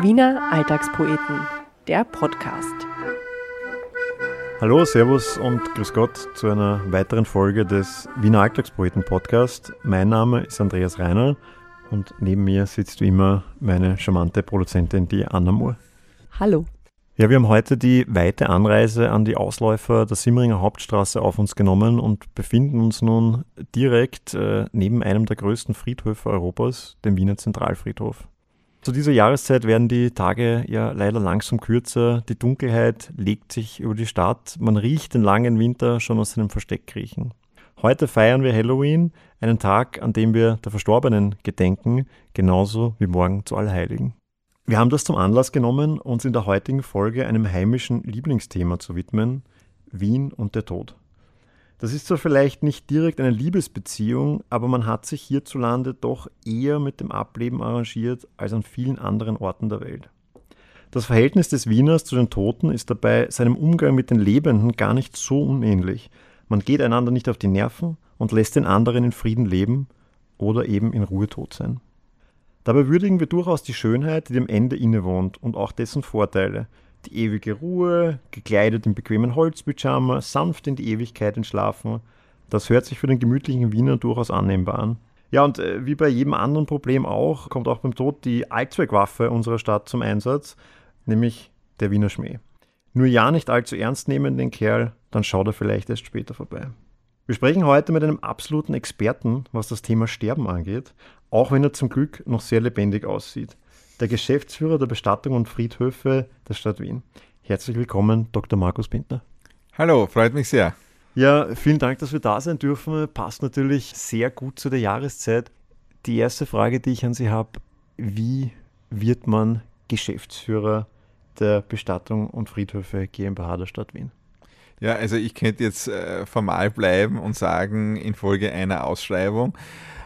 Wiener Alltagspoeten, der Podcast. Hallo, Servus und Grüß Gott zu einer weiteren Folge des Wiener Alltagspoeten Podcast. Mein Name ist Andreas Reiner und neben mir sitzt wie immer meine charmante Produzentin, die Anna Moore. Hallo. Ja, wir haben heute die weite Anreise an die Ausläufer der Simmeringer Hauptstraße auf uns genommen und befinden uns nun direkt äh, neben einem der größten Friedhöfe Europas, dem Wiener Zentralfriedhof. Zu dieser Jahreszeit werden die Tage ja leider langsam kürzer, die Dunkelheit legt sich über die Stadt, man riecht den langen Winter schon aus seinem Versteck kriechen. Heute feiern wir Halloween, einen Tag, an dem wir der Verstorbenen gedenken, genauso wie morgen zu Allerheiligen. Wir haben das zum Anlass genommen, uns in der heutigen Folge einem heimischen Lieblingsthema zu widmen, Wien und der Tod. Das ist zwar vielleicht nicht direkt eine Liebesbeziehung, aber man hat sich hierzulande doch eher mit dem Ableben arrangiert als an vielen anderen Orten der Welt. Das Verhältnis des Wieners zu den Toten ist dabei seinem Umgang mit den Lebenden gar nicht so unähnlich. Man geht einander nicht auf die Nerven und lässt den anderen in Frieden leben oder eben in Ruhe tot sein. Dabei würdigen wir durchaus die Schönheit, die dem Ende innewohnt und auch dessen Vorteile. Die ewige Ruhe, gekleidet in bequemen Holzpyjama, sanft in die Ewigkeit entschlafen. Das hört sich für den gemütlichen Wiener durchaus annehmbar an. Ja, und äh, wie bei jedem anderen Problem auch, kommt auch beim Tod die Allzweckwaffe unserer Stadt zum Einsatz, nämlich der Wiener Schmäh. Nur ja nicht allzu ernst nehmen den Kerl, dann schaut er vielleicht erst später vorbei. Wir sprechen heute mit einem absoluten Experten, was das Thema Sterben angeht, auch wenn er zum Glück noch sehr lebendig aussieht. Der Geschäftsführer der Bestattung und Friedhöfe der Stadt Wien. Herzlich willkommen, Dr. Markus Bindner. Hallo, freut mich sehr. Ja, vielen Dank, dass wir da sein dürfen. Passt natürlich sehr gut zu der Jahreszeit. Die erste Frage, die ich an Sie habe, wie wird man Geschäftsführer der Bestattung und Friedhöfe GmbH der Stadt Wien? Ja, also ich könnte jetzt äh, formal bleiben und sagen, infolge einer Ausschreibung.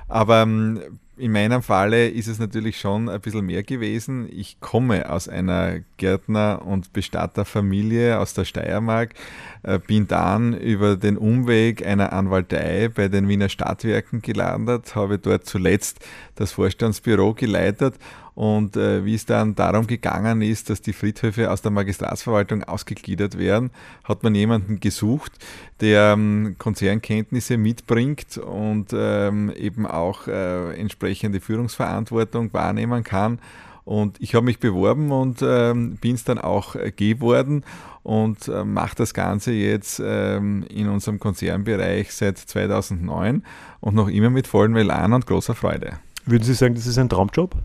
Aber ähm, in meinem Falle ist es natürlich schon ein bisschen mehr gewesen. Ich komme aus einer Gärtner- und Bestatterfamilie aus der Steiermark, äh, bin dann über den Umweg einer Anwaltei bei den Wiener Stadtwerken gelandet, habe dort zuletzt das Vorstandsbüro geleitet und äh, wie es dann darum gegangen ist, dass die Friedhöfe aus der Magistratsverwaltung ausgegliedert werden, hat man jemanden gesucht, der ähm, Konzernkenntnisse mitbringt und ähm, eben auch äh, entsprechende Führungsverantwortung wahrnehmen kann. Und ich habe mich beworben und ähm, bin es dann auch äh, geworden und äh, mache das Ganze jetzt ähm, in unserem Konzernbereich seit 2009 und noch immer mit vollem Elan und großer Freude. Würden Sie sagen, das ist ein Traumjob?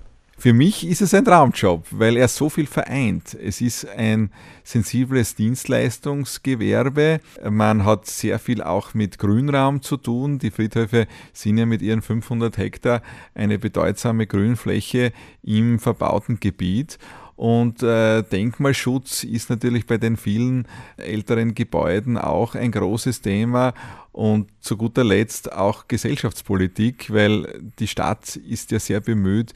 Für mich ist es ein Traumjob, weil er so viel vereint. Es ist ein sensibles Dienstleistungsgewerbe. Man hat sehr viel auch mit Grünraum zu tun. Die Friedhöfe sind ja mit ihren 500 Hektar eine bedeutsame Grünfläche im verbauten Gebiet. Und äh, Denkmalschutz ist natürlich bei den vielen älteren Gebäuden auch ein großes Thema und zu guter Letzt auch Gesellschaftspolitik, weil die Stadt ist ja sehr bemüht,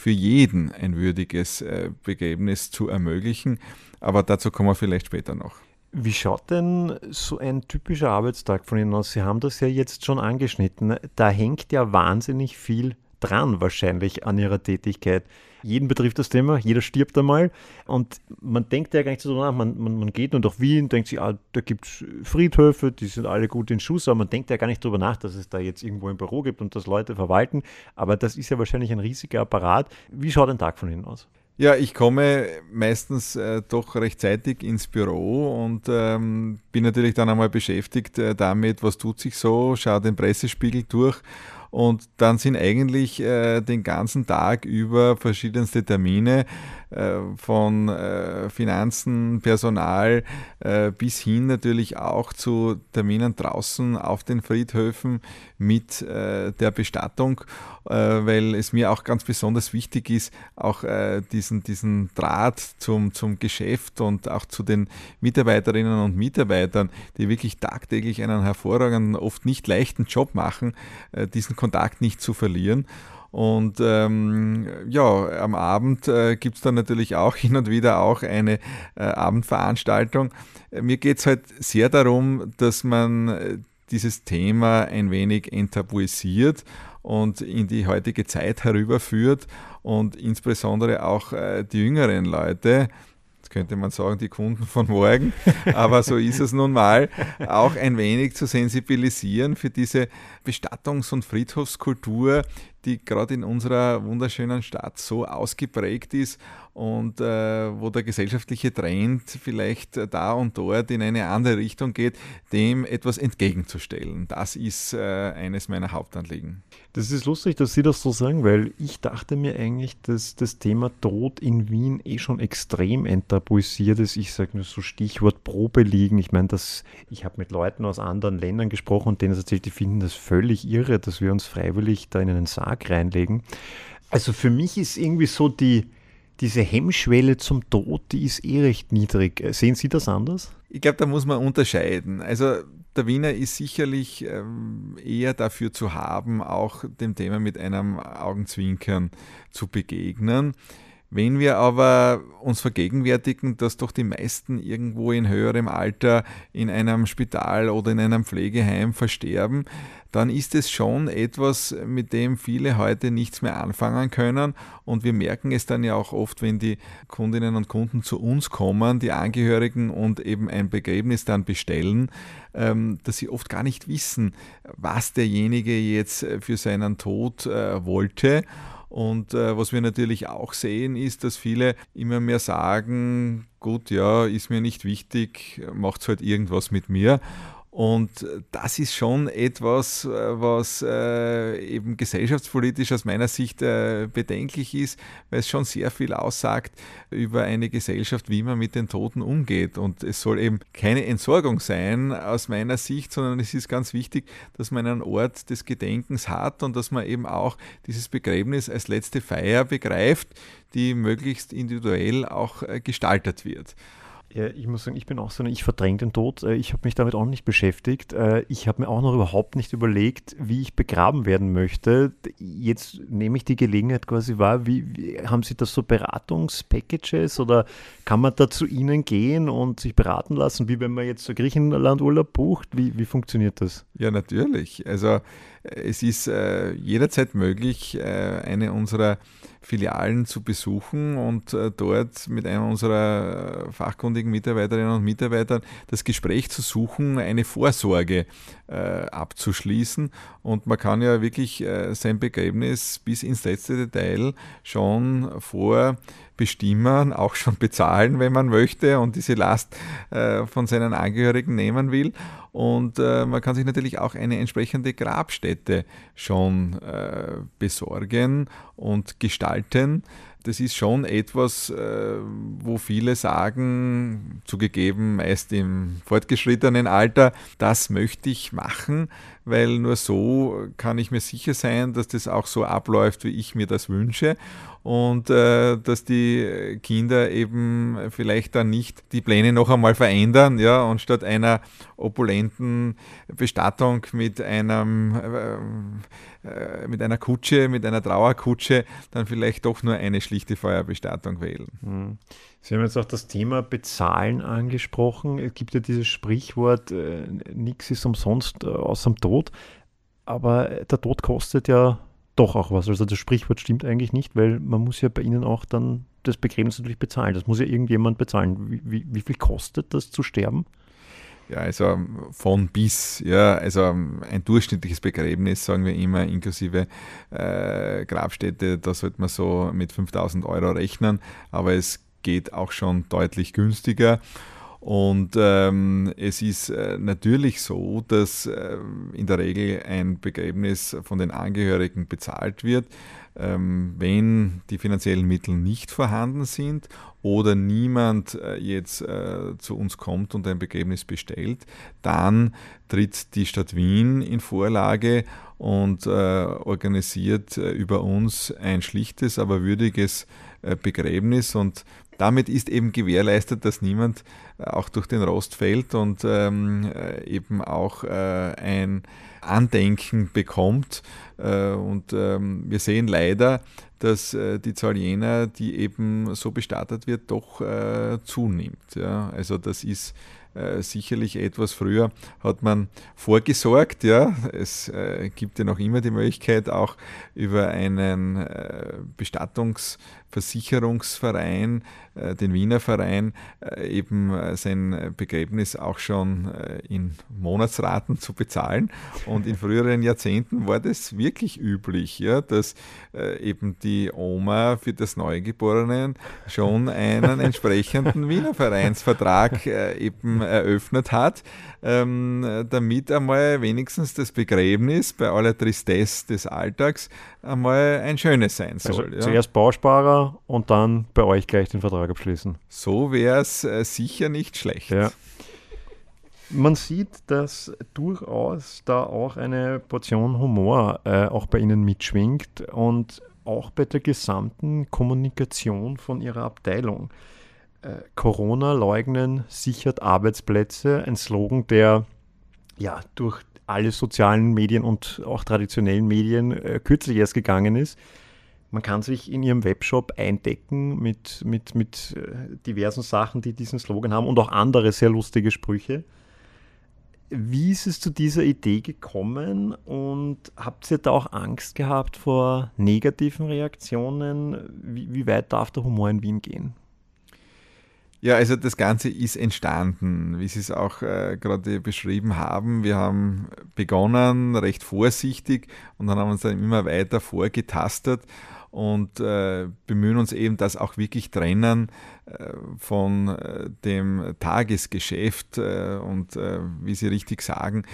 für jeden ein würdiges äh, Begräbnis zu ermöglichen. Aber dazu kommen wir vielleicht später noch. Wie schaut denn so ein typischer Arbeitstag von Ihnen aus? Sie haben das ja jetzt schon angeschnitten. Da hängt ja wahnsinnig viel dran wahrscheinlich an ihrer Tätigkeit. Jeden betrifft das Thema, jeder stirbt einmal und man denkt ja gar nicht so nach, man, man, man geht nur durch Wien, denkt sich, ah, da gibt es Friedhöfe, die sind alle gut in Schuss, aber man denkt ja gar nicht darüber nach, dass es da jetzt irgendwo ein Büro gibt und das Leute verwalten, aber das ist ja wahrscheinlich ein riesiger Apparat. Wie schaut ein Tag von Ihnen aus? Ja, ich komme meistens äh, doch rechtzeitig ins Büro und ähm, bin natürlich dann einmal beschäftigt äh, damit, was tut sich so, schaue den Pressespiegel durch und dann sind eigentlich äh, den ganzen Tag über verschiedenste Termine von äh, Finanzen, Personal äh, bis hin natürlich auch zu Terminen draußen auf den Friedhöfen mit äh, der Bestattung, äh, weil es mir auch ganz besonders wichtig ist, auch diesen, diesen Draht zum, zum Geschäft und auch zu den Mitarbeiterinnen und Mitarbeitern, die wirklich tagtäglich einen hervorragenden, oft nicht leichten Job machen, diesen Kontakt nicht zu verlieren. Und ähm, ja, am Abend äh, gibt es dann natürlich auch hin und wieder auch eine äh, Abendveranstaltung. Mir geht es halt sehr darum, dass man äh, dieses Thema ein wenig enttabuisiert und in die heutige Zeit herüberführt und insbesondere auch äh, die jüngeren Leute, könnte man sagen, die Kunden von morgen, aber so ist es nun mal, auch ein wenig zu sensibilisieren für diese Bestattungs- und Friedhofskultur, die gerade in unserer wunderschönen Stadt so ausgeprägt ist und äh, wo der gesellschaftliche Trend vielleicht da und dort in eine andere Richtung geht, dem etwas entgegenzustellen. Das ist äh, eines meiner Hauptanliegen. Das ist lustig, dass Sie das so sagen, weil ich dachte mir eigentlich, dass das Thema Tod in Wien eh schon extrem enttabuisiert ist. Ich sage nur so Stichwort Probe liegen. Ich meine, ich habe mit Leuten aus anderen Ländern gesprochen und denen erzählt, die finden das völlig irre, dass wir uns freiwillig da in einen Sarg reinlegen. Also für mich ist irgendwie so die, diese Hemmschwelle zum Tod, die ist eh recht niedrig. Sehen Sie das anders? Ich glaube, da muss man unterscheiden. Also der Wiener ist sicherlich ähm, eher dafür zu haben, auch dem Thema mit einem Augenzwinkern zu begegnen. Wenn wir aber uns vergegenwärtigen, dass doch die meisten irgendwo in höherem Alter in einem Spital oder in einem Pflegeheim versterben, dann ist es schon etwas, mit dem viele heute nichts mehr anfangen können. Und wir merken es dann ja auch oft, wenn die Kundinnen und Kunden zu uns kommen, die Angehörigen und eben ein Begräbnis dann bestellen, ähm, dass sie oft gar nicht wissen, was derjenige jetzt für seinen Tod äh, wollte. Und äh, was wir natürlich auch sehen, ist, dass viele immer mehr sagen, gut, ja, ist mir nicht wichtig, macht halt irgendwas mit mir. Und das ist schon etwas, äh, was äh, eben gesellschaftspolitisch aus meiner Sicht äh, bedenklich ist, weil es schon sehr viel aussagt über eine Gesellschaft, wie man mit den Toten umgeht. Und es soll eben keine Entsorgung sein aus meiner Sicht, sondern es ist ganz wichtig, dass man einen Ort des Gedenkens hat und dass man eben auch dieses Begräbnis als letzte Feier begreift, die möglichst individuell auch gestaltet wird. Ja, ich muss sagen, ich bin auch so, ich verdränge den Tod. Äh, ich habe mich damit auch nicht beschäftigt. Äh, ich habe mir auch noch überhaupt nicht überlegt, wie ich begraben werden möchte. Jetzt nehme ich die Gelegenheit quasi wahr. Wie, wie haben Sie das so Beratungspackages oder kann man da zu Ihnen gehen und sich beraten lassen, wie wenn man jetzt so Griechenlandurlaub bucht? Wie, wie funktioniert das? Ja, natürlich. Also es ist äh, jederzeit möglich, äh, eine unserer Filialen zu besuchen und äh, dort mit einem unserer fachkundigen Mitarbeiterinnen und Mitarbeitern das Gespräch zu suchen, eine Vorsorge abzuschließen. Und man kann ja wirklich sein Begräbnis bis ins letzte Detail schon vor bestimmen, auch schon bezahlen, wenn man möchte und diese Last äh, von seinen Angehörigen nehmen will. Und äh, man kann sich natürlich auch eine entsprechende Grabstätte schon äh, besorgen und gestalten das ist schon etwas, wo viele sagen, zugegeben meist im fortgeschrittenen Alter, das möchte ich machen, weil nur so kann ich mir sicher sein, dass das auch so abläuft, wie ich mir das wünsche und äh, dass die Kinder eben vielleicht dann nicht die Pläne noch einmal verändern, ja, und statt einer opulenten Bestattung mit einem äh, äh, mit einer Kutsche, mit einer Trauerkutsche, dann vielleicht doch nur eine schlichte Feuerbestattung wählen. Mhm. Sie haben jetzt auch das Thema Bezahlen angesprochen. Es gibt ja dieses Sprichwort, äh, nichts ist umsonst äh, außer dem Tod. Aber der Tod kostet ja doch auch was. Also das Sprichwort stimmt eigentlich nicht, weil man muss ja bei Ihnen auch dann das Begräbnis natürlich bezahlen. Das muss ja irgendjemand bezahlen. Wie, wie, wie viel kostet das zu sterben? Ja, also von bis, ja, also ein durchschnittliches Begräbnis, sagen wir immer, inklusive äh, Grabstätte, da sollte man so mit 5000 Euro rechnen, aber es geht auch schon deutlich günstiger. Und ähm, es ist äh, natürlich so, dass äh, in der Regel ein Begräbnis von den Angehörigen bezahlt wird. Ähm, wenn die finanziellen Mittel nicht vorhanden sind oder niemand äh, jetzt äh, zu uns kommt und ein Begräbnis bestellt, dann tritt die Stadt Wien in Vorlage und äh, organisiert äh, über uns ein schlichtes, aber würdiges Begräbnis und damit ist eben gewährleistet, dass niemand äh, auch durch den Rost fällt und ähm, äh, eben auch äh, ein Andenken bekommt. Äh, und ähm, wir sehen leider, dass äh, die Zahl jener, die eben so bestattet wird, doch äh, zunimmt. Ja? Also das ist äh, sicherlich etwas früher hat man vorgesorgt. Ja. Es äh, gibt ja noch immer die Möglichkeit, auch über einen äh, Bestattungsversicherungsverein, äh, den Wiener Verein, äh, eben äh, sein Begräbnis auch schon in Monatsraten zu bezahlen. Und in früheren Jahrzehnten war das wirklich üblich, ja, dass eben die Oma für das Neugeborenen schon einen entsprechenden Wiener Vereinsvertrag eben eröffnet hat, ähm, damit einmal wenigstens das Begräbnis bei aller Tristesse des Alltags einmal ein schönes sein also soll. Also ja. Zuerst Bausparer und dann bei euch gleich den Vertrag abschließen. So wäre es äh, sicher nicht schlecht. Ja. Man sieht, dass durchaus da auch eine Portion Humor äh, auch bei Ihnen mitschwingt und auch bei der gesamten Kommunikation von Ihrer Abteilung. Äh, Corona leugnen sichert Arbeitsplätze, ein Slogan, der ja durch alle sozialen Medien und auch traditionellen Medien äh, kürzlich erst gegangen ist. Man kann sich in ihrem Webshop eindecken mit, mit, mit äh, diversen Sachen, die diesen Slogan haben und auch andere sehr lustige Sprüche. Wie ist es zu dieser Idee gekommen und habt ihr da auch Angst gehabt vor negativen Reaktionen? Wie, wie weit darf der Humor in Wien gehen? Ja, also das Ganze ist entstanden, wie Sie es auch äh, gerade beschrieben haben. Wir haben begonnen recht vorsichtig und dann haben wir uns dann immer weiter vorgetastet und äh, bemühen uns eben, das auch wirklich trennen äh, von äh, dem Tagesgeschäft. Äh, und äh, wie Sie richtig sagen,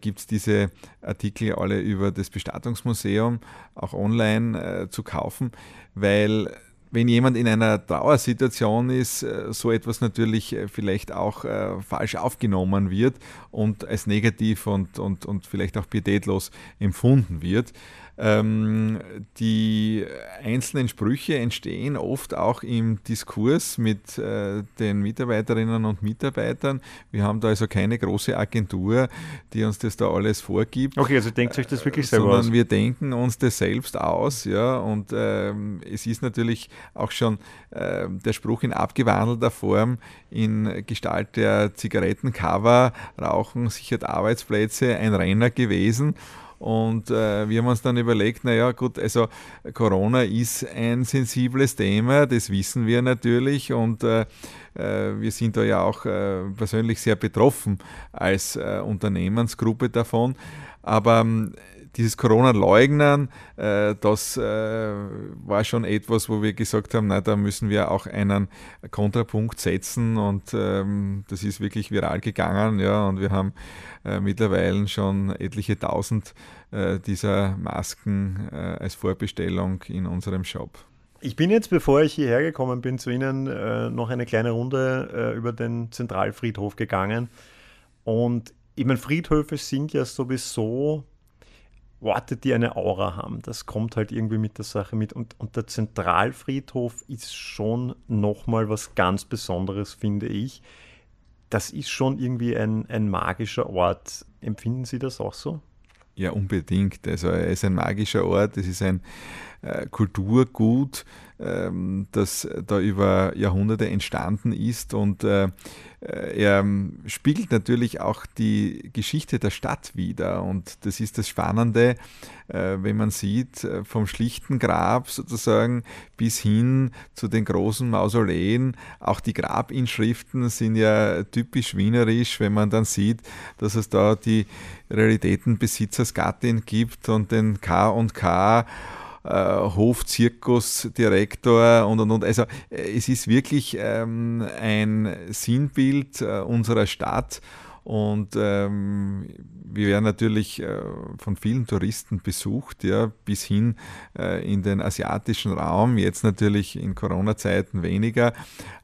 gibt es diese Artikel alle über das Bestattungsmuseum auch online zu kaufen, weil wenn jemand in einer Trauersituation ist, äh, so etwas natürlich äh, vielleicht auch äh, falsch aufgenommen wird und als negativ und, und, und vielleicht auch pietätlos empfunden wird. Ähm, die einzelnen Sprüche entstehen oft auch im Diskurs mit äh, den Mitarbeiterinnen und Mitarbeitern. Wir haben da also keine große Agentur, die uns das da alles vorgibt. Okay, also denkt euch das wirklich selber sondern aus? wir denken uns das selbst aus, ja, und ähm, es ist natürlich auch schon äh, der Spruch in abgewandelter Form in Gestalt der Zigarettencover, Rauchen sichert Arbeitsplätze, ein Renner gewesen. Und äh, wir haben uns dann überlegt, naja gut, also Corona ist ein sensibles Thema, das wissen wir natürlich und äh, äh wir sind da ja auch äh, persönlich sehr betroffen als äh, Unternehmensgruppe davon. Aber ähm, dieses Corona-Leugnen, äh, das äh, war schon etwas, wo wir gesagt haben, na, da müssen wir auch einen Kontrapunkt setzen und ähm, das ist wirklich viral gegangen, ja, und wir haben äh, mittlerweile schon etliche tausend äh, dieser Masken äh, als Vorbestellung in unserem Shop. Ich bin jetzt, bevor ich hierher gekommen bin, zu Ihnen äh, noch eine kleine Runde über den Zentralfriedhof gegangen. Und ich meine, Friedhöfe sind ja sowieso Orte, die eine Aura haben. Das kommt halt irgendwie mit der Sache mit. Und, und der Zentralfriedhof ist schon nochmal was ganz Besonderes, finde ich. Das ist schon irgendwie ein, ein magischer Ort. Empfinden Sie das auch so? Ja, unbedingt. Also er ist ein magischer Ort, es ist ein Kulturgut, ähm, das da über Jahrhunderte entstanden ist. Und äh, äh, er spiegelt natürlich auch die Geschichte der Stadt wider. Und das ist das Spannende, wenn man sieht, vom schlichten Grab sozusagen bis hin zu den großen Mausoleen. Auch die Grabinschriften sind ja typisch wienerisch, wenn man dann sieht, dass es da die Realitätenbesitzersgattin gibt und den K und K. äh, Hofzirkusdirektor und und und. Also äh, es ist wirklich ähm, ein Sinnbild äh, unserer Stadt und ähm, wir werden natürlich äh, von vielen Touristen besucht, ja, bis hin äh, in den asiatischen Raum, jetzt natürlich in Corona-Zeiten weniger,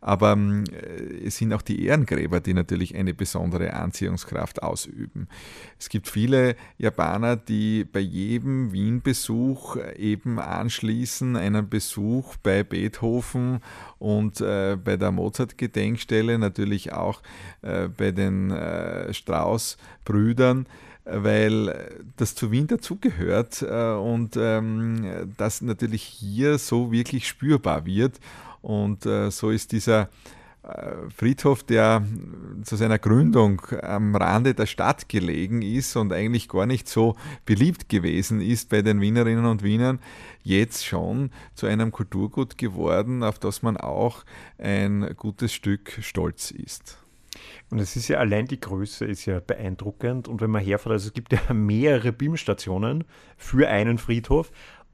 aber ähm, es sind auch die Ehrengräber, die natürlich eine besondere Anziehungskraft ausüben. Es gibt viele Japaner, die bei jedem Wien-Besuch eben anschließen einen Besuch bei Beethoven und äh, bei der Mozart-Gedenkstelle, natürlich auch äh, bei den äh, Strauß-Brüdern weil das zu Wien dazugehört äh, und ähm, das natürlich hier so wirklich spürbar wird. Und äh, so ist dieser äh, Friedhof, der zu seiner Gründung am Rande der Stadt gelegen ist und eigentlich gar nicht so beliebt gewesen ist bei den Wienerinnen und Wienern, jetzt schon zu einem Kulturgut geworden, auf das man auch ein gutes Stück stolz ist. Und es ist ja allein die Größe ist ja beeindruckend. Und wenn man herfährt, also es gibt ja mehrere BIM-Stationen für einen Friedhof.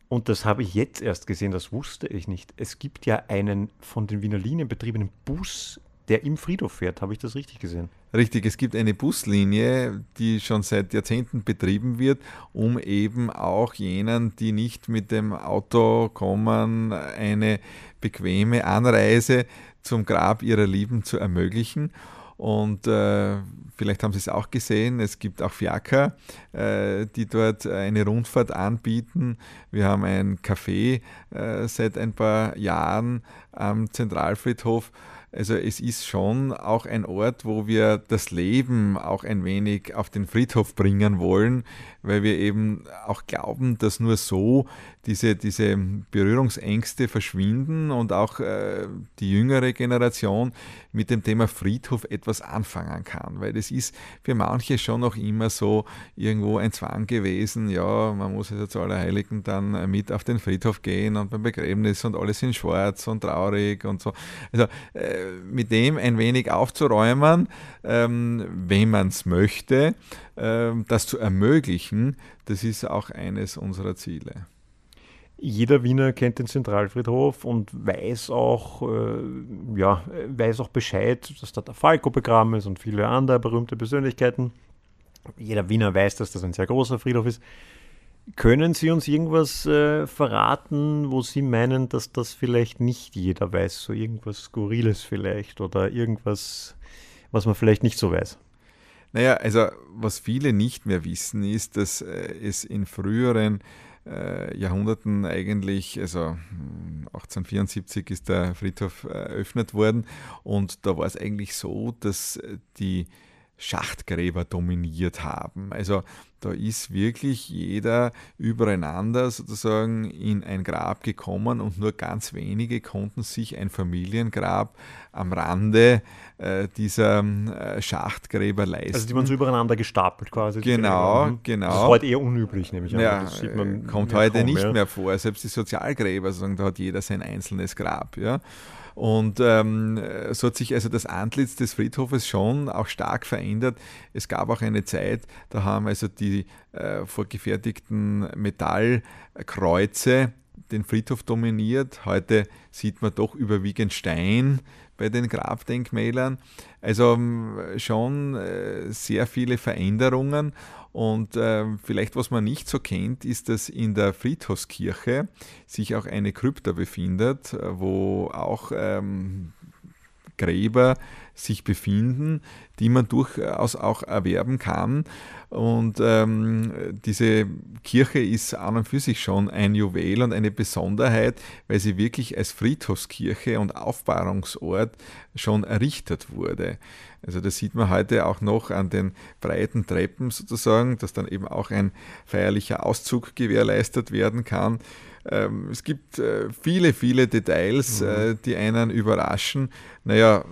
Und das habe ich jetzt erst gesehen, das wusste ich nicht. Es gibt ja einen von den Wiener Linien betriebenen Bus, der im Friedhof fährt. Habe ich das richtig gesehen? Richtig, es gibt eine Buslinie, die schon seit Jahrzehnten betrieben wird, um eben auch jenen, die nicht mit dem Auto kommen, eine bequeme Anreise zum Grab ihrer Lieben zu ermöglichen. Und äh, vielleicht haben Sie es auch gesehen, es gibt auch Fiaker, äh, die dort eine Rundfahrt anbieten. Wir haben ein Café äh, seit ein paar Jahren am Zentralfriedhof also es ist schon auch ein Ort, wo wir das Leben auch ein wenig auf den Friedhof bringen wollen, weil wir eben auch glauben, dass nur so diese, diese Berührungsängste verschwinden und auch äh, die jüngere Generation mit dem Thema Friedhof etwas anfangen kann. Weil das ist für manche schon noch immer so irgendwo ein Zwang gewesen, ja, man muss also zu Allerheiligen dann mit auf den Friedhof gehen und beim Begräbnis und alles in schwarz und traurig und so. Also äh, mit dem ein wenig aufzuräumen, ähm, wenn man es möchte, das zu ermöglichen, das ist auch eines unserer Ziele. Jeder Wiener kennt den Zentralfriedhof und weiß auch, äh, ja, weiß auch Bescheid, dass da der Falco begraben ist und viele andere berühmte Persönlichkeiten. Jeder Wiener weiß, dass das ein sehr großer Friedhof ist. Können Sie uns irgendwas äh, verraten, wo Sie meinen, dass das vielleicht nicht jeder weiß? So irgendwas Skurriles vielleicht oder irgendwas, was man vielleicht nicht so weiß? Naja, also was viele nicht mehr wissen, ist, dass äh, es in früheren äh, Jahrhunderten eigentlich, also 1874 hm, ist der Friedhof eröffnet worden. Und da war es eigentlich so, dass äh, die Schachtgräber dominiert haben. Also da ist wirklich jeder übereinander sozusagen in ein Grab gekommen und nur ganz wenige konnten sich ein Familiengrab am Rande äh, dieser äh, Schachtgräber leisten. Also die waren so übereinander gestapelt quasi. Genau, mhm. genau. Das ist heute eher unüblich, nämlich. Ja, das sieht man kommt heute nicht mehr. mehr vor. Selbst die Sozialgräber, sozusagen, da hat jeder sein einzelnes Grab. Ja. Und ähm, so hat sich also das Antlitz des Friedhofes schon auch stark verändert. Es gab auch eine Zeit, da haben also die äh, vorgefertigten Metallkreuze den Friedhof dominiert. Heute sieht man doch überwiegend Stein bei den Grabdenkmälern. Also ähm, schon äh, sehr viele Veränderungen und äh, vielleicht, was man nicht so kennt, ist, dass in der Friedhofskirche sich auch eine Krypta befindet, wo auch ähm, Gräber sich befinden, die man durchaus auch erwerben kann. Und ähm, diese Kirche ist an und für sich schon ein Juwel und eine Besonderheit, weil sie wirklich als Friedhofskirche und Aufbahrungsort schon errichtet wurde. Also das sieht man heute auch noch an den breiten Treppen sozusagen, dass dann eben auch ein feierlicher Auszug gewährleistet werden kann. Ähm, es gibt äh, viele, viele Details, mhm. äh, die einen überraschen. Naja,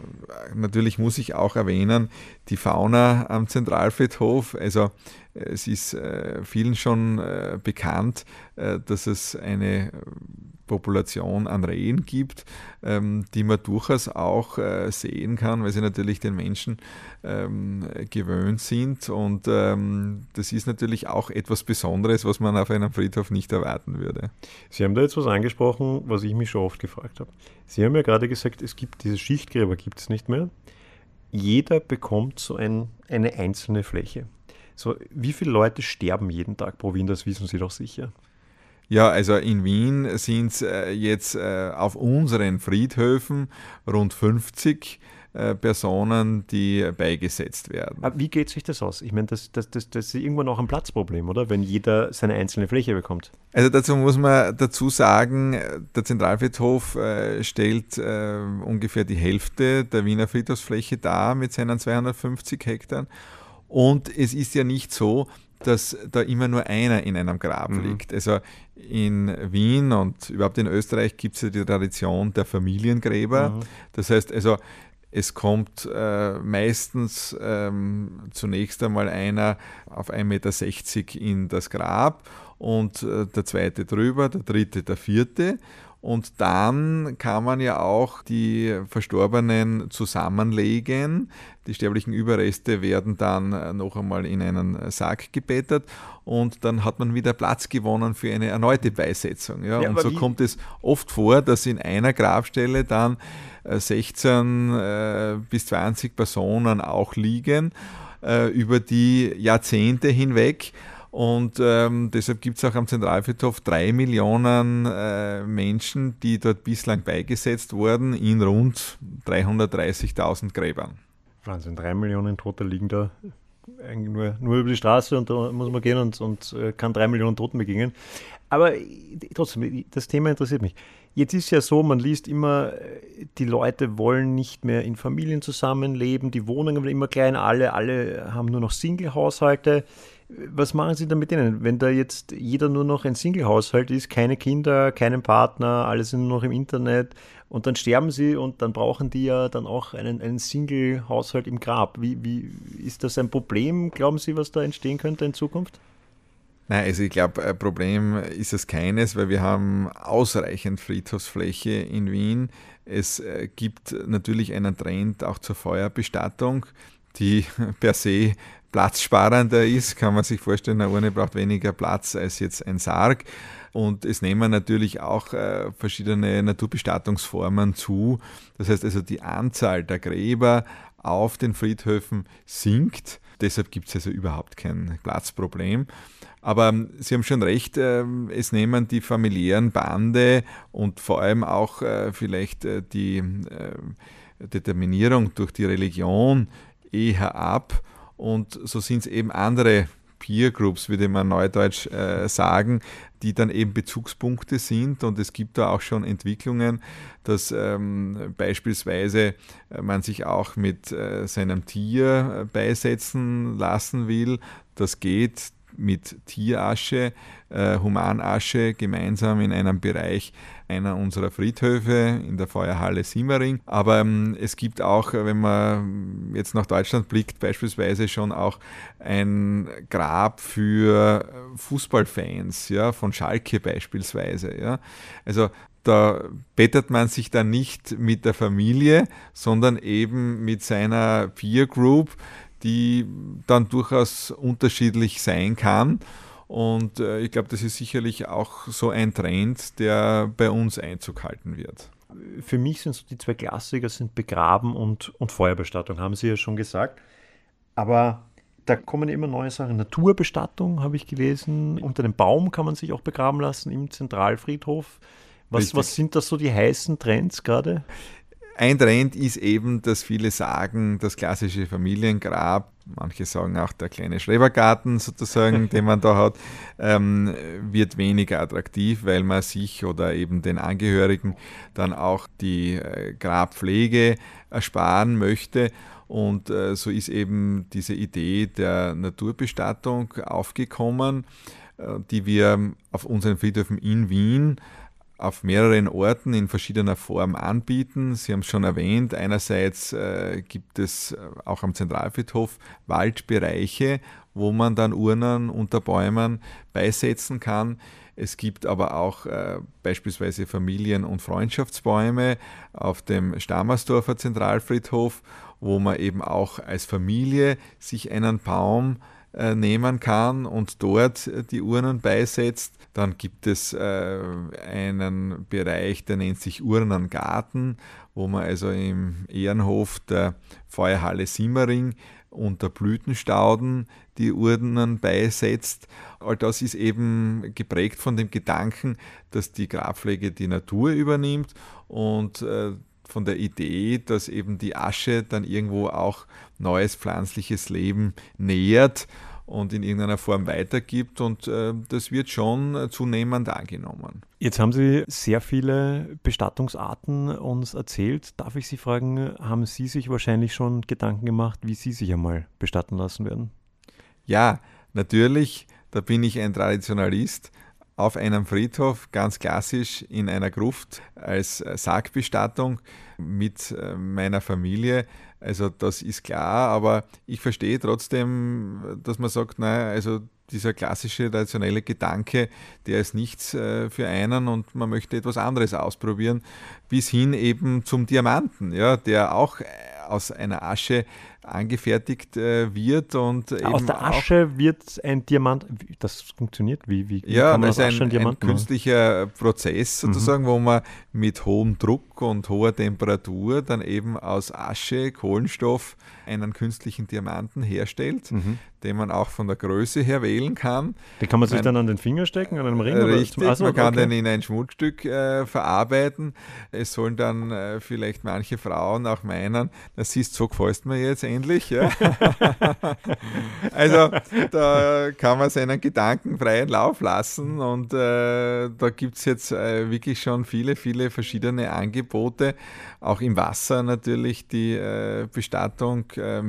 natürlich muss ich auch erwähnen, die Fauna am Zentralfriedhof. Also es ist äh, vielen schon äh, bekannt, äh, dass es eine Population an Rehen gibt, ähm, die man durchaus auch sehen kann, weil sie natürlich den Menschen ähm, gewöhnt sind. Und ähm, das ist natürlich auch etwas Besonderes, was man auf einem Friedhof nicht erwarten würde. Sie haben da jetzt was angesprochen, was ich mich schon oft gefragt habe. Sie haben ja gerade gesagt, es gibt diese Schichtgräber gibt es nicht mehr. Jeder bekommt so ein, eine einzelne Fläche. So, wie viele Leute sterben jeden Tag pro Wien? Das wissen Sie doch sicher. Ja, also in Wien sind es äh, jetzt äh, auf unseren Friedhöfen rund 50 äh, Personen, die beigesetzt werden. Aber wie geht sich das aus? Ich meine, das, das, das, das ist irgendwann auch ein Platzproblem, oder? Wenn jeder seine einzelne Fläche bekommt. Also dazu muss man dazu sagen, der Zentralfriedhof stellt äh, ungefähr die Hälfte der Wiener Friedhofsfläche dar mit seinen 250 Hektar. Und es ist ja nicht so, dass da immer nur einer in einem Grab mhm. liegt. Also in Wien und überhaupt in Österreich gibt es ja die Tradition der Familiengräber. Mhm. Das heißt, also Es kommt äh, meistens ähm, zunächst einmal einer auf 1,60 Meter in das Grab und äh, der zweite drüber, der dritte, der vierte. Und dann kann man ja auch die Verstorbenen zusammenlegen. Die sterblichen Überreste werden dann noch einmal in einen Sarg gebettet und dann hat man wieder Platz gewonnen für eine erneute Beisetzung. Ja, ja und so kommt es oft vor, dass in einer Grabstelle dann 16 äh, äh, bis 20 Personen auch liegen äh, über die Jahrzehnte hinweg. Und ähm, deshalb gibt es auch am Zentralfriedhof drei Millionen äh, Menschen, die dort bislang beigesetzt wurden, in rund 330.000 Gräbern. Wahnsinn, drei Millionen Tote liegen da eigentlich nur, nur über die Straße und da muss man gehen und, und äh, kann drei Millionen Toten begegnen. Aber trotzdem, das Thema interessiert mich. Jetzt ist ja so, man liest immer, die Leute wollen nicht mehr in Familien zusammenleben, die Wohnungen werden immer klein, alle, alle haben nur noch Single-Haushalte. Was machen Sie dann mit denen, wenn da jetzt jeder nur noch ein Single-Haushalt ist, keine Kinder, keinen Partner, alle sind nur noch im Internet und dann sterben sie und dann brauchen die ja dann auch einen, einen Single-Haushalt im Grab. Wie, wie ist das ein Problem, glauben Sie, was da entstehen könnte in Zukunft? Nein, also ich glaube, ein Problem ist es keines, weil wir haben ausreichend Friedhofsfläche in Wien. Es äh, gibt natürlich einen Trend auch zur Feuerbestattung, die per se platzsparender ist. Kann man sich vorstellen, eine Urne braucht weniger Platz als jetzt ein Sarg. Und es nehmen natürlich auch äh, verschiedene Naturbestattungsformen zu. Das heißt also, die Anzahl der Gräber auf den Friedhöfen sinkt. Deshalb gibt es also überhaupt kein Platzproblem. Aber ähm, Sie haben schon recht, ähm, es nehmen die familiären Bande und vor allem auch äh, vielleicht äh, die Determinierung durch die Religion eher ab. Und so sind es eben andere Peer Groups, würde man neudeutsch sagen, die dann eben Bezugspunkte sind. Und es gibt da auch schon Entwicklungen, dass ähm, beispielsweise man sich auch mit äh, seinem Tier beisetzen lassen will. Das geht mit Tierasche, äh, Humanasche gemeinsam in einem Bereich einer unserer Friedhöfe in der Feuerhalle Simmering. Aber ähm, es gibt auch, wenn man jetzt nach Deutschland blickt, beispielsweise schon auch ein Grab für Fußballfans, ja, von Schalke beispielsweise. Ja. Also da bettet man sich dann nicht mit der Familie, sondern eben mit seiner Peer Group, die dann durchaus unterschiedlich sein kann. Und äh, ich glaube, das ist sicherlich auch so ein Trend, der bei uns Einzug halten wird. Für mich sind so die zwei Klassiker sind Begraben und, und Feuerbestattung, haben Sie ja schon gesagt. Aber da kommen immer neue Sachen. Naturbestattung habe ich gelesen. Unter dem Baum kann man sich auch begraben lassen im Zentralfriedhof. Was, was sind das so die heißen Trends gerade? Ein Trend ist eben, dass viele sagen, das klassische Familiengrab, manche sagen auch der kleine Schrebergarten sozusagen, den man da hat, ähm, wird weniger attraktiv, weil man sich oder eben den Angehörigen dann auch die äh, Grabpflege ersparen möchte. Und äh, so ist eben diese Idee der Naturbestattung aufgekommen, äh, die wir auf unseren Friedhöfen in Wien auf mehreren Orten in verschiedener Form anbieten. Sie haben es schon erwähnt, einerseits äh, gibt es äh, auch am Zentralfriedhof Waldbereiche, wo man dann Urnen unter Bäumen beisetzen kann. Es gibt aber auch äh, beispielsweise Familien- und Freundschaftsbäume auf dem Stammersdorfer Zentralfriedhof, wo man eben auch als Familie sich einen Baum äh, nehmen kann und dort die Urnen beisetzt. Dann gibt es äh, einen Bereich, der nennt sich Urnengarten, wo man also im Ehrenhof der Feuerhalle Simmering unter Blütenstauden die Urnen beisetzt. All das ist eben geprägt von dem Gedanken, dass die Grabpflege die Natur übernimmt und äh, von der Idee, dass eben die Asche dann irgendwo auch neues pflanzliches Leben nährt und in irgendeiner Form weitergibt. Und äh, das wird schon zunehmend angenommen. Jetzt haben Sie sehr viele Bestattungsarten uns erzählt. Darf ich Sie fragen, haben Sie sich wahrscheinlich schon Gedanken gemacht, wie Sie sich einmal bestatten lassen werden? Ja, natürlich. Da bin ich ein Traditionalist. Auf einem Friedhof, ganz klassisch in einer Gruft als Sargbestattung mit äh, meiner Familie. Also das ist klar, aber ich verstehe trotzdem, dass man sagt, naja, also dieser klassische traditionelle Gedanke, der ist nichts äh, für einen und man möchte etwas anderes ausprobieren, bis hin eben zum Diamanten, ja, der auch aus einer Asche angefertigt äh, wird und aus der Asche wird ein Diamant. Das funktioniert wie? wie, wie ja, das ist ein, ein, künstlicher Prozess mhm. sozusagen, mhm. wo man mit hohem Druck und hoher Temperatur dann eben aus Asche, Kohlenstoff einen künstlichen Diamanten herstellt, mhm. Den man auch von der Größe her wählen kann. Den kann man sich ein, dann an den Finger stecken, an einem Ring? Richtig, oder? Also, man kann okay. den in ein Schmuckstück äh, verarbeiten. Es sollen dann äh, vielleicht manche Frauen auch meinen, das siehst, so gefällt mir jetzt endlich. Ja? also da kann man seinen Gedanken freien Lauf lassen und äh, da gibt es jetzt äh, wirklich schon viele, viele verschiedene Angebote, auch im Wasser natürlich die äh, Bestattung äh,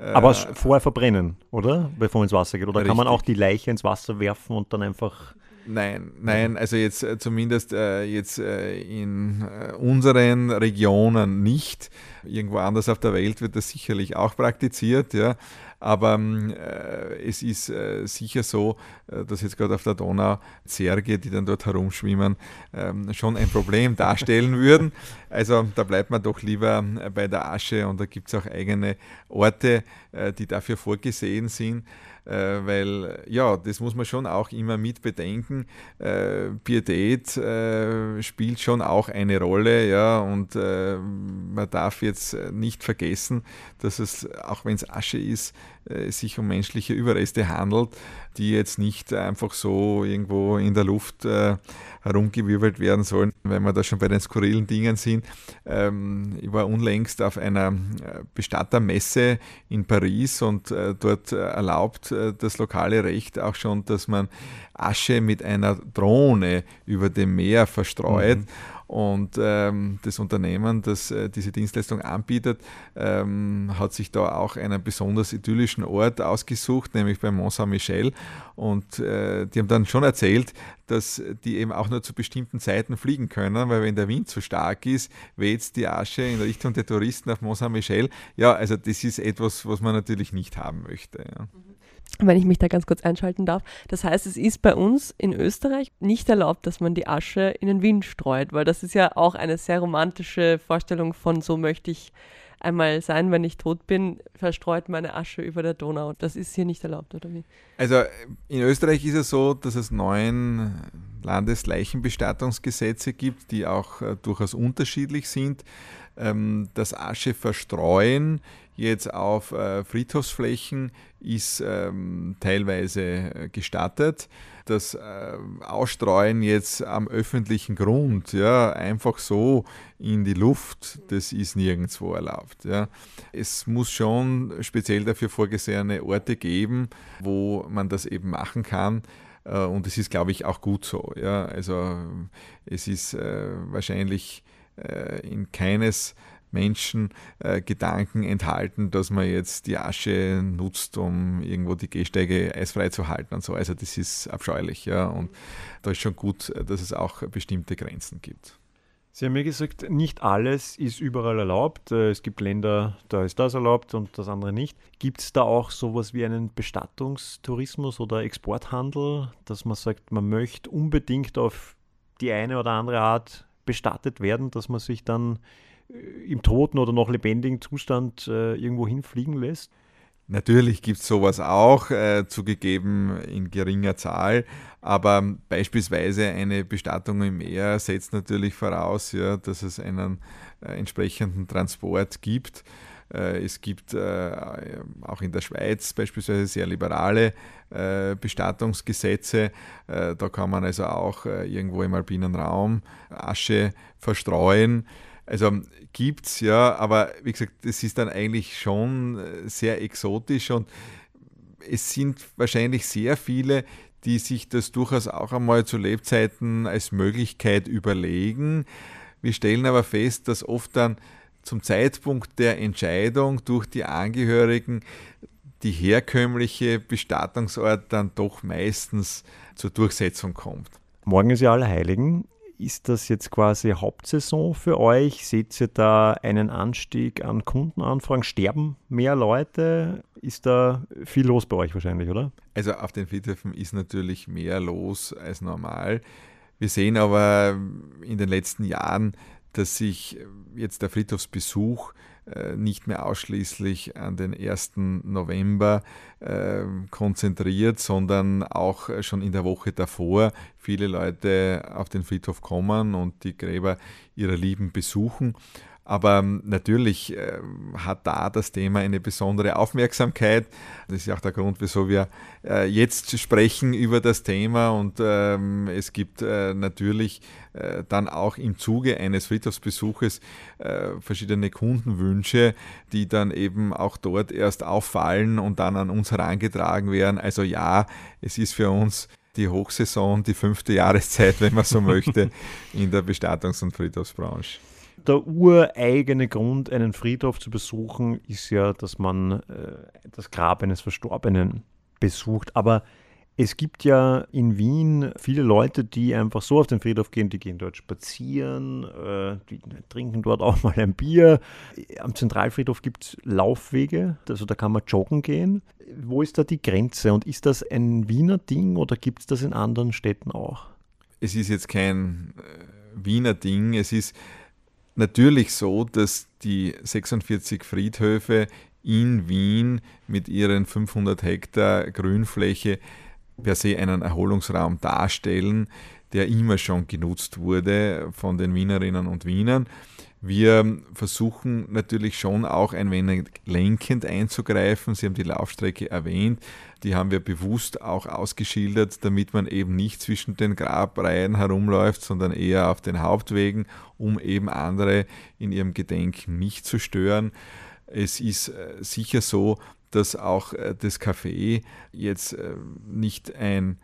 möglich. Äh, Aber vorher verbrennen, oder? Bevor man ins Wasser geht. Oder richtig. kann man auch die Leiche ins Wasser werfen und dann einfach. Nein, nein, also jetzt äh, zumindest äh, jetzt äh, in äh, unseren Regionen nicht. Irgendwo anders auf der Welt wird das sicherlich auch praktiziert, ja. Aber ähm, äh, es ist äh, sicher so, äh, dass jetzt gerade auf der Donau Zerge, die dann dort herumschwimmen, ähm, schon ein Problem darstellen würden. Also da bleibt man doch lieber äh, bei der Asche und da gibt es auch eigene Orte, äh, die dafür vorgesehen sind. Äh, weil ja, das muss man schon auch immer mit bedenken. Äh, Pietät äh, spielt schon auch eine Rolle, ja, und man darf jetzt nicht vergessen, dass es, auch wenn es Asche ist, sich um menschliche Überreste handelt, die jetzt nicht einfach so irgendwo in der Luft äh, herumgewirbelt werden sollen, wenn wir da schon bei den skurrilen Dingen sind. Ähm, ich war unlängst auf einer äh, Bestattermesse in Paris und äh, dort erlaubt äh, das lokale Recht auch schon, dass man Asche mit einer Drohne über dem Meer verstreut. Mhm. Und ähm, das Unternehmen, das äh, diese Dienstleistung anbietet, ähm, hat sich da auch einen besonders idyllischen Ort ausgesucht, nämlich bei Mont Saint-Michel. Und äh, die haben dann schon erzählt, dass die eben auch nur zu bestimmten Zeiten fliegen können, weil wenn der Wind zu stark ist, weht die Asche in Richtung der Touristen auf Mont Saint-Michel. Ja, also das ist etwas, was man natürlich nicht haben möchte. Ja. Mhm wenn ich mich da ganz kurz einschalten darf. Das heißt, es ist bei uns in Österreich nicht erlaubt, dass man die Asche in den Wind streut, weil das ist ja auch eine sehr romantische Vorstellung von so möchte ich einmal sein, wenn ich tot bin, verstreut meine Asche über der Donau. Das ist hier nicht erlaubt, oder wie? Also in Österreich ist es so, dass es neun Landesleichenbestattungsgesetze gibt, die auch äh, durchaus unterschiedlich sind. Ähm, das Asche verstreuen jetzt auf äh, Friedhofsflächen ist ähm, teilweise äh, gestattet. Das äh, Ausstreuen jetzt am öffentlichen Grund, ja, einfach so in die Luft, das ist nirgendwo erlaubt. Ja. Es muss schon speziell dafür vorgesehene Orte geben, wo man das eben machen kann. Äh, und es ist, glaube ich, auch gut so. Ja. Also es ist äh, wahrscheinlich äh, in keines Menschen äh, Gedanken enthalten, dass man jetzt die Asche nutzt, um irgendwo die Gehsteige eisfrei zu halten und so. Also das ist abscheulich, ja. Und da ist schon gut, dass es auch bestimmte Grenzen gibt. Sie haben mir gesagt, nicht alles ist überall erlaubt. Äh, es gibt Länder, da ist das erlaubt und das andere nicht. Gibt es da auch sowas wie einen Bestattungstourismus oder Exporthandel, dass man sagt, man möchte unbedingt auf die eine oder andere Art bestattet werden, dass man sich dann im toten oder noch lebendigen Zustand äh, irgendwo hinfliegen lässt? Natürlich gibt es sowas auch, äh, zugegeben in geringer Zahl, aber beispielsweise eine Bestattung im Meer setzt natürlich voraus, ja, dass es einen äh, entsprechenden Transport gibt. Äh, es gibt äh, auch in der Schweiz beispielsweise sehr liberale äh, Bestattungsgesetze. Da kann man also auch irgendwo im alpinen Raum Asche verstreuen. Also gibt es ja, aber wie gesagt, das ist dann eigentlich schon äh, sehr exotisch und es sind wahrscheinlich sehr viele, die sich das durchaus auch einmal zu Lebzeiten als Möglichkeit überlegen. Wir stellen aber fest, dass oft dann zum Zeitpunkt der Entscheidung durch die Angehörigen die herkömmliche Bestattungsort dann doch meistens zur Durchsetzung kommt. Morgen ist ja Allerheiligen. Ist das jetzt quasi Hauptsaison für euch? Seht ihr da einen Anstieg an Kundenanfragen? Sterben mehr Leute? Ist da viel los bei euch wahrscheinlich, oder? Also auf den Friedhöfen ist natürlich mehr los als normal. Wir sehen aber in den letzten Jahren, dass sich jetzt der Friedhofsbesuch nicht mehr ausschließlich an den 1. November äh, konzentriert, sondern auch schon in der Woche davor viele Leute auf den Friedhof kommen und die Gräber ihrer Lieben besuchen. Aber ähm, natürlich äh, hat da das Thema eine besondere Aufmerksamkeit. Das ist auch der Grund, wieso wir äh, jetzt sprechen über das Thema. Und ähm, es gibt äh, natürlich dann auch im Zuge eines Friedhofsbesuches verschiedene Kundenwünsche, die dann eben auch dort erst auffallen und dann an uns herangetragen werden. Also ja, es ist für uns die Hochsaison, die fünfte Jahreszeit, wenn man so möchte, in der Bestattungs- und Friedhofsbranche der ureigene Grund, einen Friedhof zu besuchen, ist ja, dass man äh, das Grab eines Verstorbenen besucht. Aber es gibt ja in Wien viele Leute, die einfach so auf den Friedhof gehen, die gehen dort spazieren, äh, die trinken dort auch mal ein Bier. Am Zentralfriedhof gibt es Laufwege, also da kann man joggen gehen. Wo ist da die Grenze und ist das ein Wiener Ding oder gibt es das in anderen Städten auch? Es ist jetzt kein äh, Wiener Ding, es ist natürlich so, dass die 46 Friedhöfe in Wien mit ihren 500 Hektar Grünfläche per se einen Erholungsraum darstellen, der immer schon genutzt wurde von den Wienerinnen und Wienern. Wir versuchen natürlich schon auch ein wenig lenkend einzugreifen. Sie haben die Laufstrecke erwähnt. Die haben wir bewusst auch ausgeschildert, damit man eben nicht zwischen den Grabreihen herumläuft, sondern eher auf den Hauptwegen, um eben andere in ihrem Gedenken nicht zu stören. Es ist äh, sicher so, dass auch äh, das Café jetzt äh, nicht ein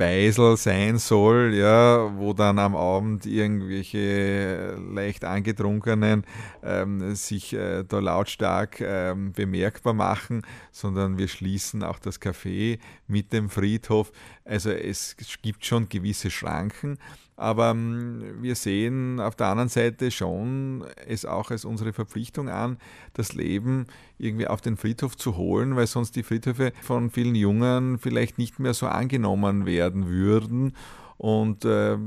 Beisel sein soll, ja, wo dann am Abend irgendwelche leicht angetrunkenen ähm, sich äh, da lautstark ähm, bemerkbar machen, sondern wir schließen auch das Café mit dem Friedhof. Also es gibt schon gewisse Schranken, aber ähm, wir sehen auf der anderen Seite schon es auch als unsere Verpflichtung an, das Leben irgendwie auf den Friedhof zu holen, weil sonst die Friedhöfe von vielen Jungen vielleicht nicht mehr so angenommen werden würden. Und äh,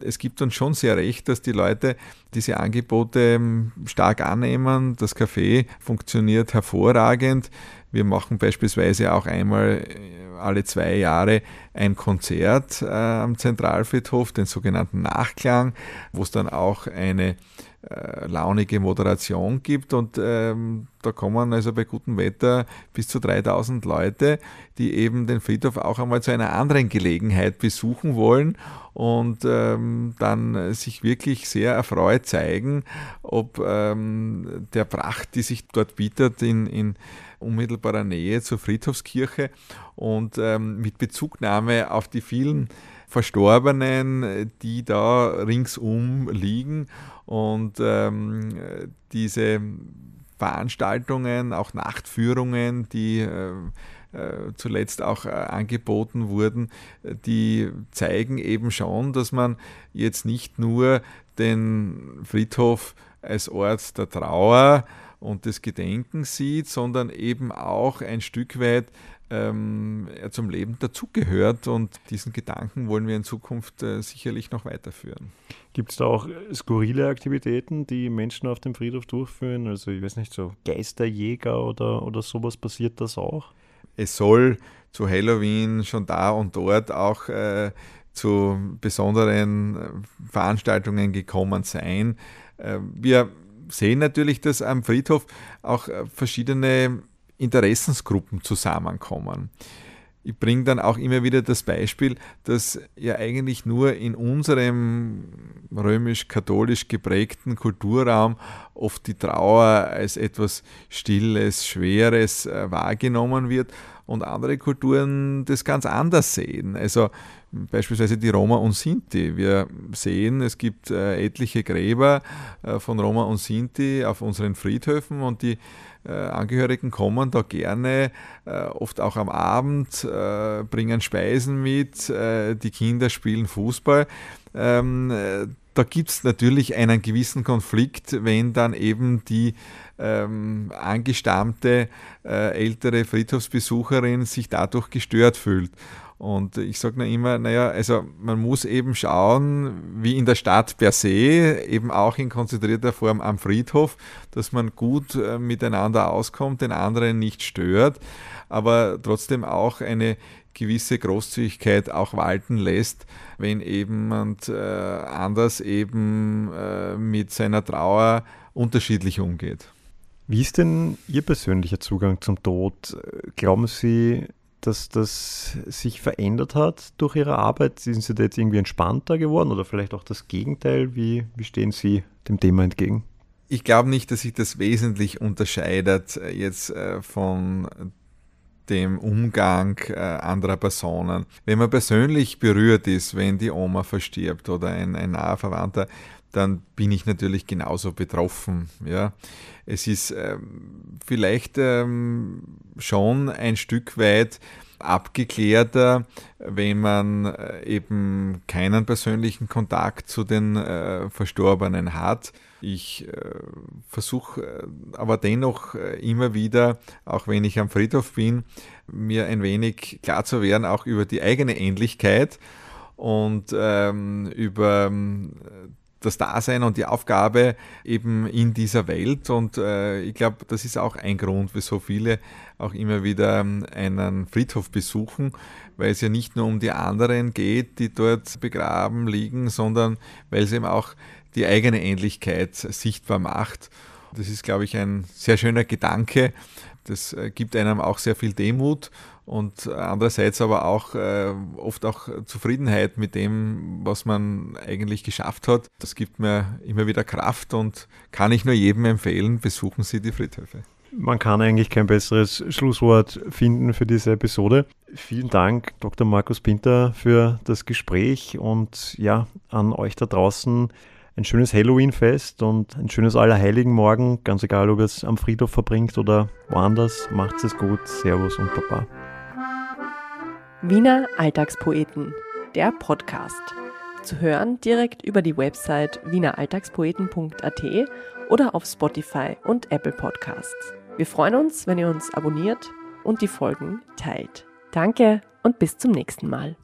es gibt uns schon sehr recht, dass die Leute diese Angebote ähm, stark annehmen. Das Café funktioniert hervorragend. Wir machen beispielsweise auch einmal äh, alle zwei Jahre ein Konzert äh, am Zentralfriedhof, den sogenannten Nachklang, wo es dann auch eine äh, launige Moderation gibt. Und ähm, da kommen also bei gutem Wetter bis zu 3000 Leute, die eben den Friedhof auch einmal zu einer anderen Gelegenheit besuchen wollen und ähm, dann sich wirklich sehr erfreut zeigen, ob ähm, der Pracht, die sich dort bietet in, in unmittelbarer Nähe zur Friedhofskirche. Und ähm, mit Bezugnahme auf die vielen Verstorbenen, die da ringsum liegen. Und ähm, diese Veranstaltungen, auch Nachtführungen, die äh, äh, zuletzt auch äh, angeboten wurden, die zeigen eben schon, dass man jetzt nicht nur den Friedhof als Ort der Trauer und des Gedenkens sieht, sondern eben auch ein Stück weit ähm, er zum Leben dazugehört und diesen Gedanken wollen wir in Zukunft äh, sicherlich noch weiterführen. Gibt es da auch skurrile Aktivitäten, die Menschen auf dem Friedhof durchführen? Also ich weiß nicht, so Geisterjäger oder, oder sowas passiert das auch? Es soll zu Halloween schon da und dort auch äh, zu besonderen äh, Veranstaltungen gekommen sein. Äh, wir sehen natürlich, dass am Friedhof auch äh, verschiedene Interessensgruppen zusammenkommen. Ich bringe dann auch immer wieder das Beispiel, dass ja eigentlich nur in unserem römisch-katholisch geprägten Kulturraum oft die Trauer als etwas Stilles, Schweres äh, wahrgenommen wird und andere Kulturen das ganz anders sehen. Also beispielsweise die Roma und Sinti. Wir sehen, es gibt äh, etliche Gräber äh, von Roma und Sinti auf unseren Friedhöfen und die Angehörigen kommen da gerne, äh, oft auch am Abend, äh, bringen Speisen mit, die Kinder spielen Fußball. Ähm, da gibt es natürlich einen gewissen Konflikt, wenn dann eben die ähm, angestammte äh, ältere Friedhofsbesucherin sich dadurch gestört fühlt. Und ich sage nur immer, naja, also man muss eben schauen, wie in der Stadt per se, eben auch in konzentrierter Form am Friedhof, dass man gut äh, miteinander auskommt, den anderen nicht stört, aber trotzdem auch eine gewisse Großzügigkeit auch walten lässt, wenn eben und, äh, anders eben äh, mit seiner Trauer unterschiedlich umgeht. Wie ist denn Ihr persönlicher Zugang zum Tod? Glauben Sie, dass das sich verändert hat durch Ihre Arbeit? Sind Sie da jetzt irgendwie entspannter geworden oder vielleicht auch das Gegenteil? Wie, wie stehen Sie dem Thema entgegen? Ich glaube nicht, dass sich das wesentlich unterscheidet äh, jetzt äh, von dem Umgang äh, anderer Personen. Wenn man persönlich berührt ist, wenn die Oma verstirbt oder ein, ein naher Verwandter, dann bin ich natürlich genauso betroffen. Ja. Es ist ähm, vielleicht ähm, schon ein Stück weit abgeklärter, wenn man äh, eben keinen persönlichen Kontakt zu den äh, Verstorbenen hat. Ich äh, versuche äh, aber dennoch äh, immer wieder, auch wenn ich am Friedhof bin, mir ein wenig klar zu werden, auch über die eigene Ähnlichkeit und ähm, über das Dasein und die Aufgabe eben in dieser Welt. Und äh, ich glaube, das ist auch ein Grund, wieso viele auch immer wieder ähm, einen Friedhof besuchen, weil es ja nicht nur um die anderen geht, die dort begraben liegen, sondern weil es eben auch die eigene Ähnlichkeit sichtbar macht. Das ist, glaube ich, ein sehr schöner Gedanke. Das äh, gibt einem auch sehr viel Demut und andererseits aber auch äh, oft auch Zufriedenheit mit dem, was man eigentlich geschafft hat. Das gibt mir immer wieder Kraft und kann ich nur jedem empfehlen, besuchen Sie die Friedhöfe. Man kann eigentlich kein besseres Schlusswort finden für diese Episode. Vielen Dank, Dr. Markus Pinter, für das Gespräch und ja, an euch da draußen ein schönes Halloween-Fest und ein schönes Allerheiligen-Morgen. Ganz egal, ob ihr es am Friedhof verbringt oder woanders. Macht es gut. Servus und Baba. Wiener Alltagspoeten, der Podcast. Zu hören direkt über die Website wieneralltagspoeten.at oder auf Spotify und Apple Podcasts. Wir freuen uns, wenn ihr uns abonniert und die Folgen teilt. Danke und bis zum nächsten Mal.